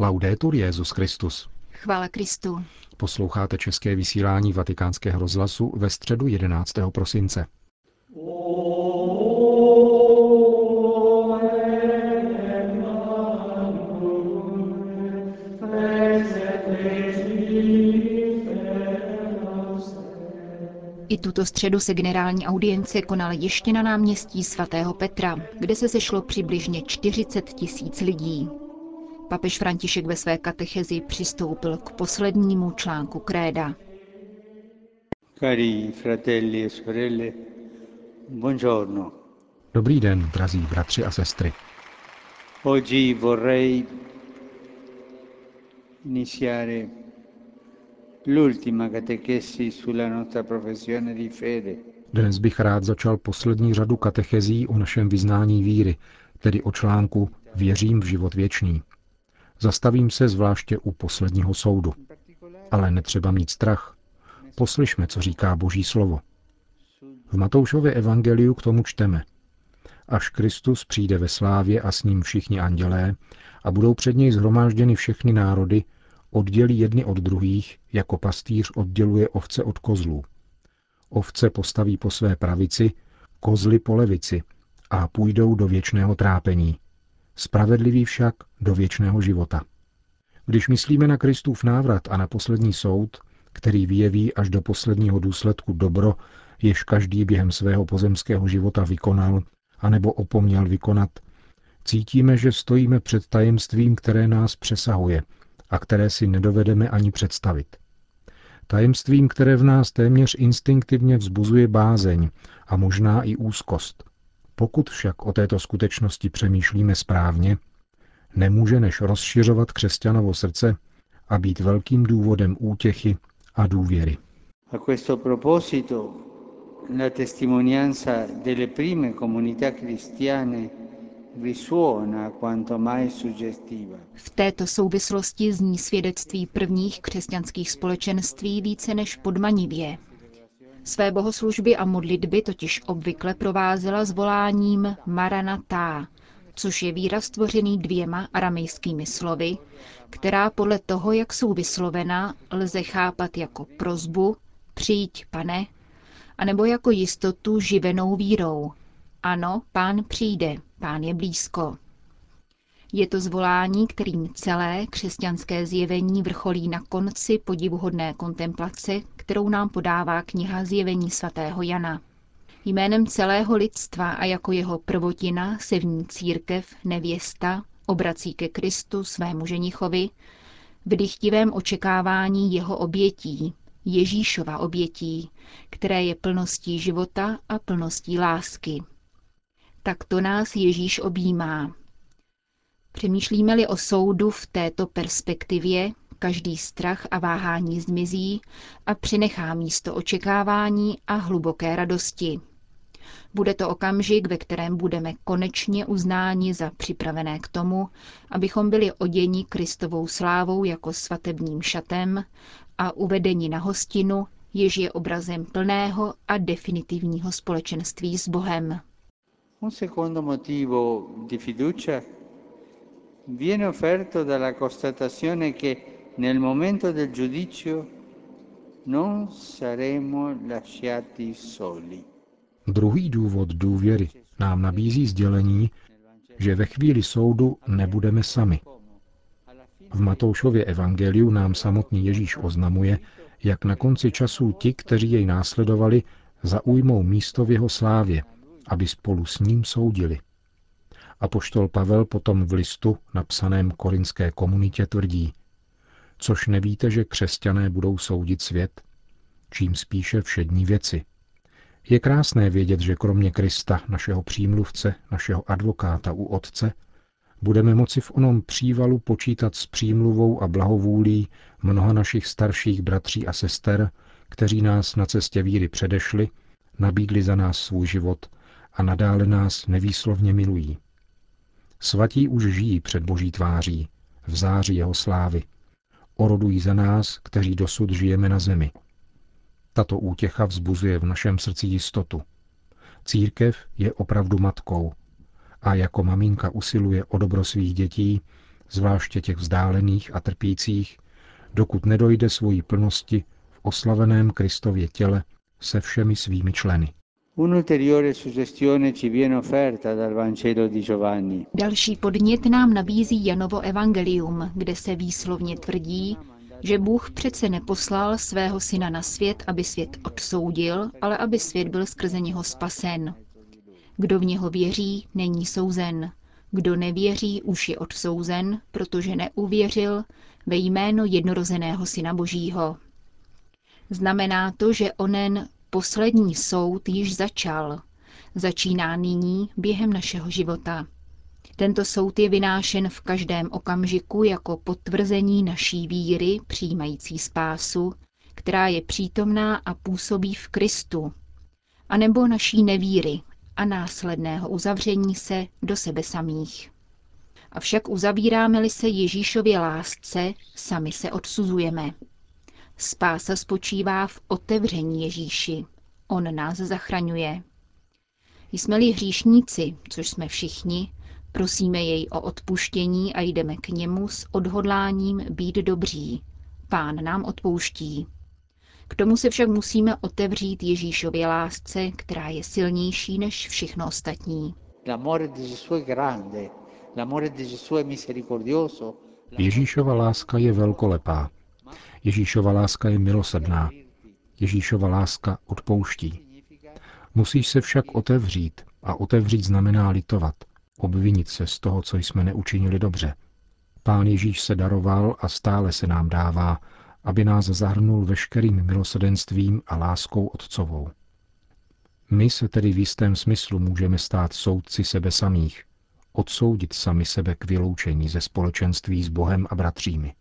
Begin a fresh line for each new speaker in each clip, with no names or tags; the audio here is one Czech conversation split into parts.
Laudetur Jezus Christus.
Chvála Kristu.
Posloucháte české vysílání Vatikánského rozhlasu ve středu 11. prosince.
I tuto středu se generální audience konala ještě na náměstí svatého Petra, kde se sešlo přibližně 40 tisíc lidí. Papež František ve své katechezi přistoupil k poslednímu článku kréda.
Cari fratelli e sorelle, buongiorno.
Dobrý den, drazí bratři a sestry.
Oggi vorrei iniziare l'ultima catechesi sulla nostra professione di fede.
Dnes bych rád začal poslední řadu katechezí o našem vyznání víry, tedy o článku Věřím v život věčný. Zastavím se zvláště u posledního soudu. Ale netřeba mít strach. Poslyšme, co říká Boží slovo. V Matoušově evangeliu k tomu čteme. Až Kristus přijde ve slávě a s ním všichni andělé a budou před něj zhromážděny všechny národy, oddělí jedny od druhých, jako pastýř odděluje ovce od kozlů. Ovce postaví po své pravici, kozly po levici a půjdou do věčného trápení. Spravedlivý však do věčného života. Když myslíme na Kristův návrat a na poslední soud, který vyjeví až do posledního důsledku dobro, jež každý během svého pozemského života vykonal, anebo opomněl vykonat, cítíme, že stojíme před tajemstvím, které nás přesahuje a které si nedovedeme ani představit. Tajemstvím, které v nás téměř instinktivně vzbuzuje bázeň a možná i úzkost. Pokud však o této skutečnosti přemýšlíme správně, nemůže než rozšiřovat křesťanovo srdce a být velkým důvodem útěchy a důvěry.
A questo proposito, la testimonianza delle prime comunità cristiane risuona quanto mai suggestiva.
V této souvislosti zní svědectví prvních křesťanských společenství více než podmanivě. Své bohoslužby a modlitby totiž obvykle provázela zvoláním Maranatá, což je výraz tvořený dvěma aramejskými slovy, která podle toho, jak jsou vyslovena, lze chápat jako prozbu, přijď, pane, anebo jako jistotu živenou vírou. Ano, pán přijde, pán je blízko. Je to zvolání, kterým celé křesťanské zjevení vrcholí na konci podivuhodné kontemplace, kterou nám podává kniha Zjevení svatého Jana. Jménem celého lidstva a jako jeho prvotina se v ní církev, nevěsta, obrací ke Kristu svému ženichovi, v dychtivém očekávání jeho obětí, Ježíšova obětí, které je plností života a plností lásky. Tak to nás Ježíš objímá. Přemýšlíme-li o soudu v této perspektivě, každý strach a váhání zmizí a přinechá místo očekávání a hluboké radosti. Bude to okamžik, ve kterém budeme konečně uznáni za připravené k tomu, abychom byli oděni Kristovou slávou jako svatebním šatem a uvedeni na hostinu, jež je obrazem plného a definitivního společenství s Bohem.
Un secondo motivo di fiducia viene offerto dalla constatazione che nel momento del giudizio non saremo lasciati soli.
Druhý důvod důvěry nám nabízí sdělení, že ve chvíli soudu nebudeme sami. V Matoušově evangeliu nám samotný Ježíš oznamuje, jak na konci časů ti, kteří jej následovali, zaujmou místo v jeho slávě, aby spolu s ním soudili. A poštol Pavel potom v listu, napsaném korinské komunitě, tvrdí, což nevíte, že křesťané budou soudit svět, čím spíše všední věci. Je krásné vědět, že kromě Krista, našeho přímluvce, našeho advokáta u Otce, budeme moci v onom přívalu počítat s přímluvou a blahovůlí mnoha našich starších bratří a sester, kteří nás na cestě víry předešli, nabídli za nás svůj život a nadále nás nevýslovně milují. Svatí už žijí před Boží tváří, v záři jeho slávy. Orodují za nás, kteří dosud žijeme na zemi. Tato útěcha vzbuzuje v našem srdci jistotu. Církev je opravdu matkou a jako maminka usiluje o dobro svých dětí, zvláště těch vzdálených a trpících, dokud nedojde svojí plnosti v oslaveném Kristově těle se všemi svými členy.
Další podnět nám nabízí Janovo evangelium, kde se výslovně tvrdí, že Bůh přece neposlal svého syna na svět, aby svět odsoudil, ale aby svět byl skrze něho spasen. Kdo v něho věří, není souzen. Kdo nevěří, už je odsouzen, protože neuvěřil ve jméno jednorozeného Syna Božího. Znamená to, že onen poslední soud již začal. Začíná nyní během našeho života. Tento soud je vynášen v každém okamžiku jako potvrzení naší víry, přijímající spásu, která je přítomná a působí v Kristu, anebo naší nevíry a následného uzavření se do sebe samých. Avšak uzavíráme-li se Ježíšově lásce, sami se odsuzujeme. Spása spočívá v otevření Ježíši. On nás zachraňuje. Jsme-li hříšníci, což jsme všichni, prosíme jej o odpuštění a jdeme k němu s odhodláním být dobří. Pán nám odpouští. K tomu se však musíme otevřít Ježíšově lásce, která je silnější než všechno ostatní.
Ježíšova láska je velkolepá. Ježíšova láska je milosrdná. Ježíšova láska odpouští. Musíš se však otevřít a otevřít znamená litovat, obvinit se z toho, co jsme neučinili dobře. Pán Ježíš se daroval a stále se nám dává, aby nás zahrnul veškerým milosedenstvím a láskou otcovou. My se tedy v jistém smyslu můžeme stát soudci sebe samých, odsoudit sami sebe k vyloučení ze společenství s Bohem a bratřími.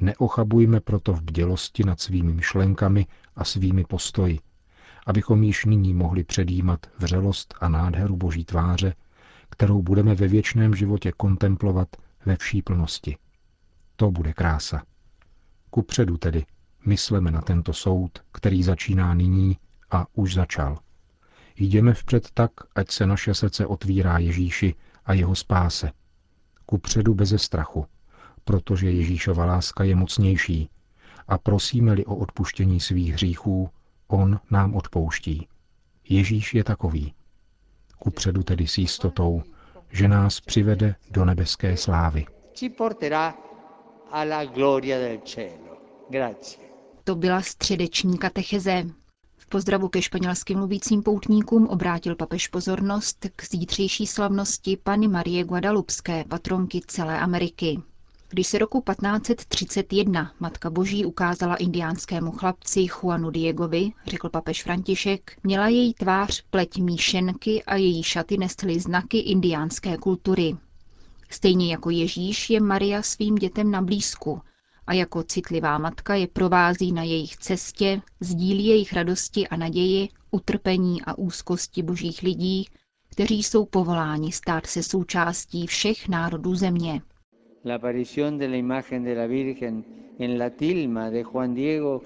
Neochabujme proto v bdělosti nad svými myšlenkami a svými postoji, abychom již nyní mohli předjímat vřelost a nádheru Boží tváře, kterou budeme ve věčném životě kontemplovat ve vší plnosti. To bude krása. Ku předu tedy mysleme na tento soud, který začíná nyní a už začal. Jdeme vpřed tak, ať se naše srdce otvírá Ježíši a jeho spáse. Ku předu beze strachu, protože Ježíšova láska je mocnější a prosíme-li o odpuštění svých hříchů, on nám odpouští. Ježíš je takový. Ku předu tedy s jistotou, že nás přivede do nebeské slávy.
To byla středeční katecheze. V pozdravu ke španělským mluvícím poutníkům obrátil papež pozornost k zítřejší slavnosti Pany Marie Guadalupské, patronky celé Ameriky. Když se roku 1531 Matka Boží ukázala indiánskému chlapci Juanu Diegovi, řekl papež František, měla její tvář pleť míšenky a její šaty nestly znaky indiánské kultury. Stejně jako Ježíš je Maria svým dětem na blízku a jako citlivá matka je provází na jejich cestě, sdílí jejich radosti a naději, utrpení a úzkosti božích lidí, kteří jsou povoláni stát se součástí všech národů země.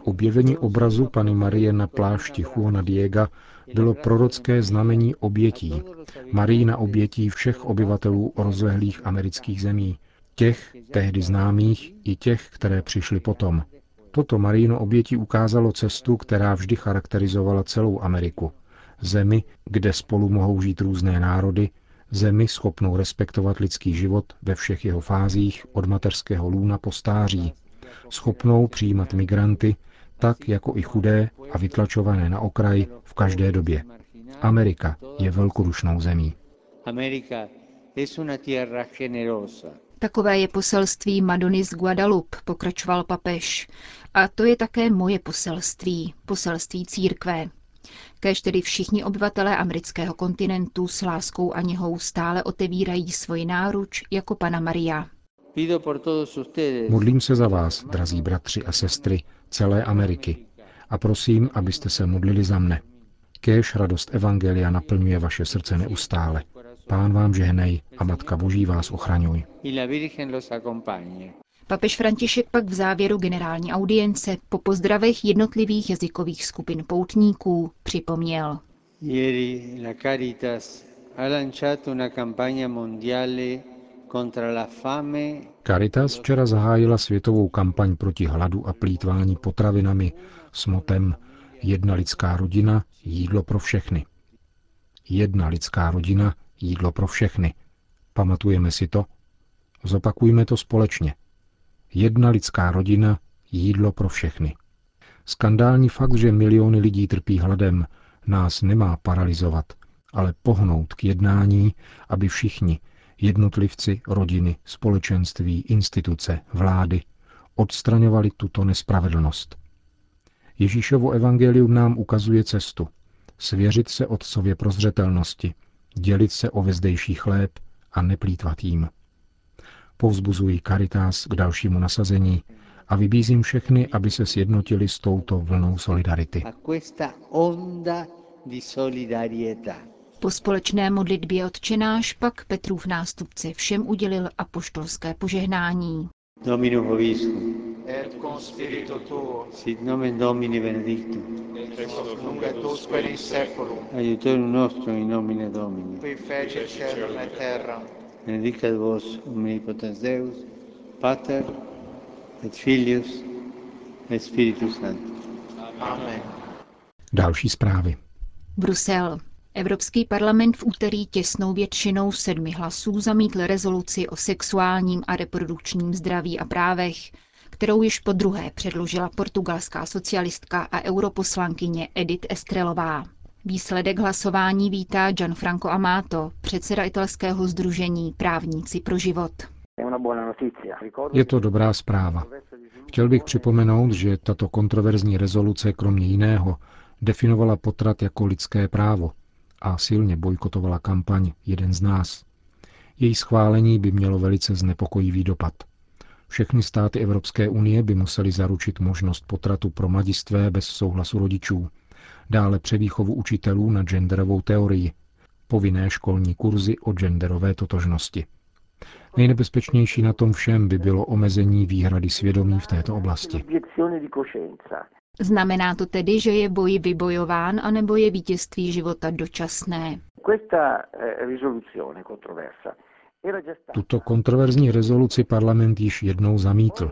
Objevení obrazu Pany Marie na plášti Juana Diega bylo prorocké znamení obětí, Marína obětí všech obyvatelů rozlehlých amerických zemí, těch tehdy známých i těch, které přišly potom. Toto Maríno obětí ukázalo cestu, která vždy charakterizovala celou Ameriku. Zemi, kde spolu mohou žít různé národy, zemi schopnou respektovat lidský život ve všech jeho fázích od mateřského lůna po stáří, schopnou přijímat migranty, tak jako i chudé a vytlačované na okraj v každé době. Amerika je velkorušnou zemí.
Takové je poselství Madony z Guadalupe, pokračoval papež. A to je také moje poselství, poselství církve. Kež tedy všichni obyvatelé amerického kontinentu s láskou a něhou stále otevírají svoji náruč jako Pana Maria.
Modlím se za vás, drazí bratři a sestry celé Ameriky, a prosím, abyste se modlili za mne. Kéž radost Evangelia naplňuje vaše srdce neustále. Pán vám žehnej a Matka Boží vás ochraňuj.
Papež František pak v závěru generální audience po pozdravech jednotlivých jazykových skupin poutníků připomněl.
Caritas včera zahájila světovou kampaň proti hladu a plítvání potravinami s motem Jedna lidská rodina, jídlo pro všechny. Jedna lidská rodina, jídlo pro všechny. Pamatujeme si to? Zopakujme to společně. Jedna lidská rodina, jídlo pro všechny. Skandální fakt, že miliony lidí trpí hladem, nás nemá paralizovat, ale pohnout k jednání, aby všichni, jednotlivci, rodiny, společenství, instituce, vlády, odstraňovali tuto nespravedlnost. Ježíšovo evangelium nám ukazuje cestu. Svěřit se Otcově prozřetelnosti, dělit se o vezdejší chléb a neplýtvat jím. Povzbuzuji Caritas k dalšímu nasazení a vybízím všechny, aby se sjednotili s touto vlnou solidarity.
Po společné modlitbě odčenáš pak Petrův nástupce všem udělil apoštolské požehnání.
Dominum vobiscum. Et con spiritu tuo. Sit nomen Domini benedictum.
Et hoc nunc et usque in seculum.
Aiutorium nostrum in nomine Domini.
Qui fecit caelum et terra.
Benedicat vos omnipotens Deus, Pater et Filius et Spiritus Sanctus.
Amen.
Další zprávy.
Brusel. Evropský parlament v úterý těsnou většinou sedmi hlasů zamítl rezoluci o sexuálním a reprodukčním zdraví a právech, kterou již po druhé předložila portugalská socialistka a europoslankyně Edith Estrelová. Výsledek hlasování vítá Gianfranco Amato, předseda italského združení Právníci pro život.
Je to dobrá zpráva. Chtěl bych připomenout, že tato kontroverzní rezoluce kromě jiného definovala potrat jako lidské právo a silně bojkotovala kampaň Jeden z nás. Její schválení by mělo velice znepokojivý dopad. Všechny státy Evropské unie by museli zaručit možnost potratu pro mladistvé bez souhlasu rodičů, dále převýchovu učitelů na genderovou teorii, povinné školní kurzy o genderové totožnosti. Nejnebezpečnější na tom všem by bylo omezení výhrady svědomí v této oblasti.
Znamená to tedy, že je boj vybojován, anebo je vítězství života dočasné?
Tuto kontroverzní rezoluci parlament již jednou zamítl.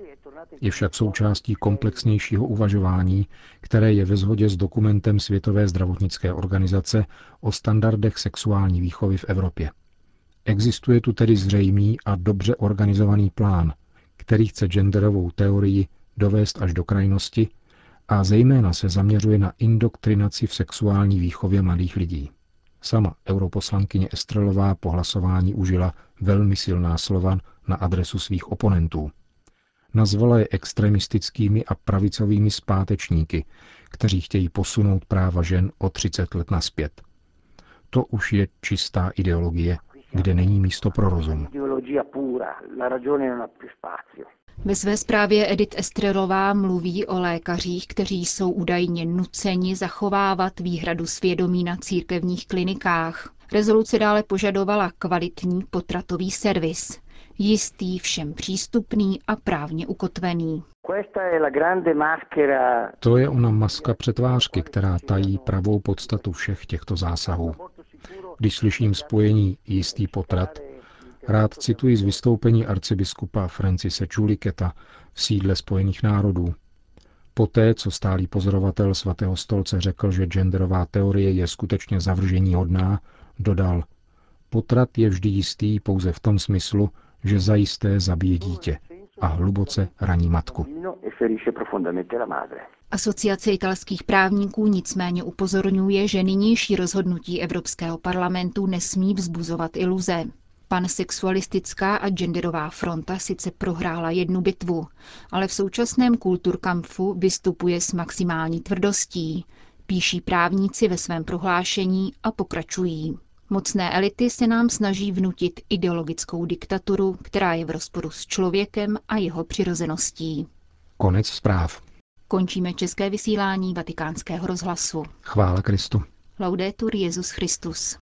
Je však součástí komplexnějšího uvažování, které je ve shodě s dokumentem Světové zdravotnické organizace o standardech sexuální výchovy v Evropě. Existuje tu tedy zřejmý a dobře organizovaný plán, který chce genderovou teorii dovést až do krajnosti a zejména se zaměřuje na indoktrinaci v sexuální výchově mladých lidí. Sama europoslankyně Estrelová po hlasování užila velmi silná slova na adresu svých oponentů. Nazvala je extremistickými a pravicovými zpátečníky, kteří chtějí posunout práva žen o 30 let naspět. To už je čistá ideologie, kde není místo pro rozum.
Ve své zprávě Edith Estrelová mluví o lékařích, kteří jsou údajně nuceni zachovávat výhradu svědomí na církevních klinikách. Rezoluce dále požadovala kvalitní potratový servis, jistý, všem přístupný a právně ukotvený.
To je ona maska přetvářky, která tají pravou podstatu všech těchto zásahů. Když slyším spojení jistý potrat, rád cituji z vystoupení arcibiskupa Francise Čuliketa v sídle Spojených národů. Poté, co stálý pozorovatel svatého stolce řekl, že genderová teorie je skutečně zavržení hodná, dodal, potrat je vždy jistý pouze v tom smyslu, že zajisté zabije dítě a hluboce raní matku.
Asociace italských právníků nicméně upozorňuje, že nynější rozhodnutí Evropského parlamentu nesmí vzbuzovat iluze. Pansexualistická a genderová fronta sice prohrála jednu bitvu, ale v současném kulturkampfu vystupuje s maximální tvrdostí, píší právníci ve svém prohlášení a pokračují. Mocné elity se nám snaží vnutit ideologickou diktaturu, která je v rozporu s člověkem a jeho přirozeností.
Konec zpráv.
Končíme české vysílání vatikánského rozhlasu.
Chvála Kristu.
Laudetur Jezus Christus.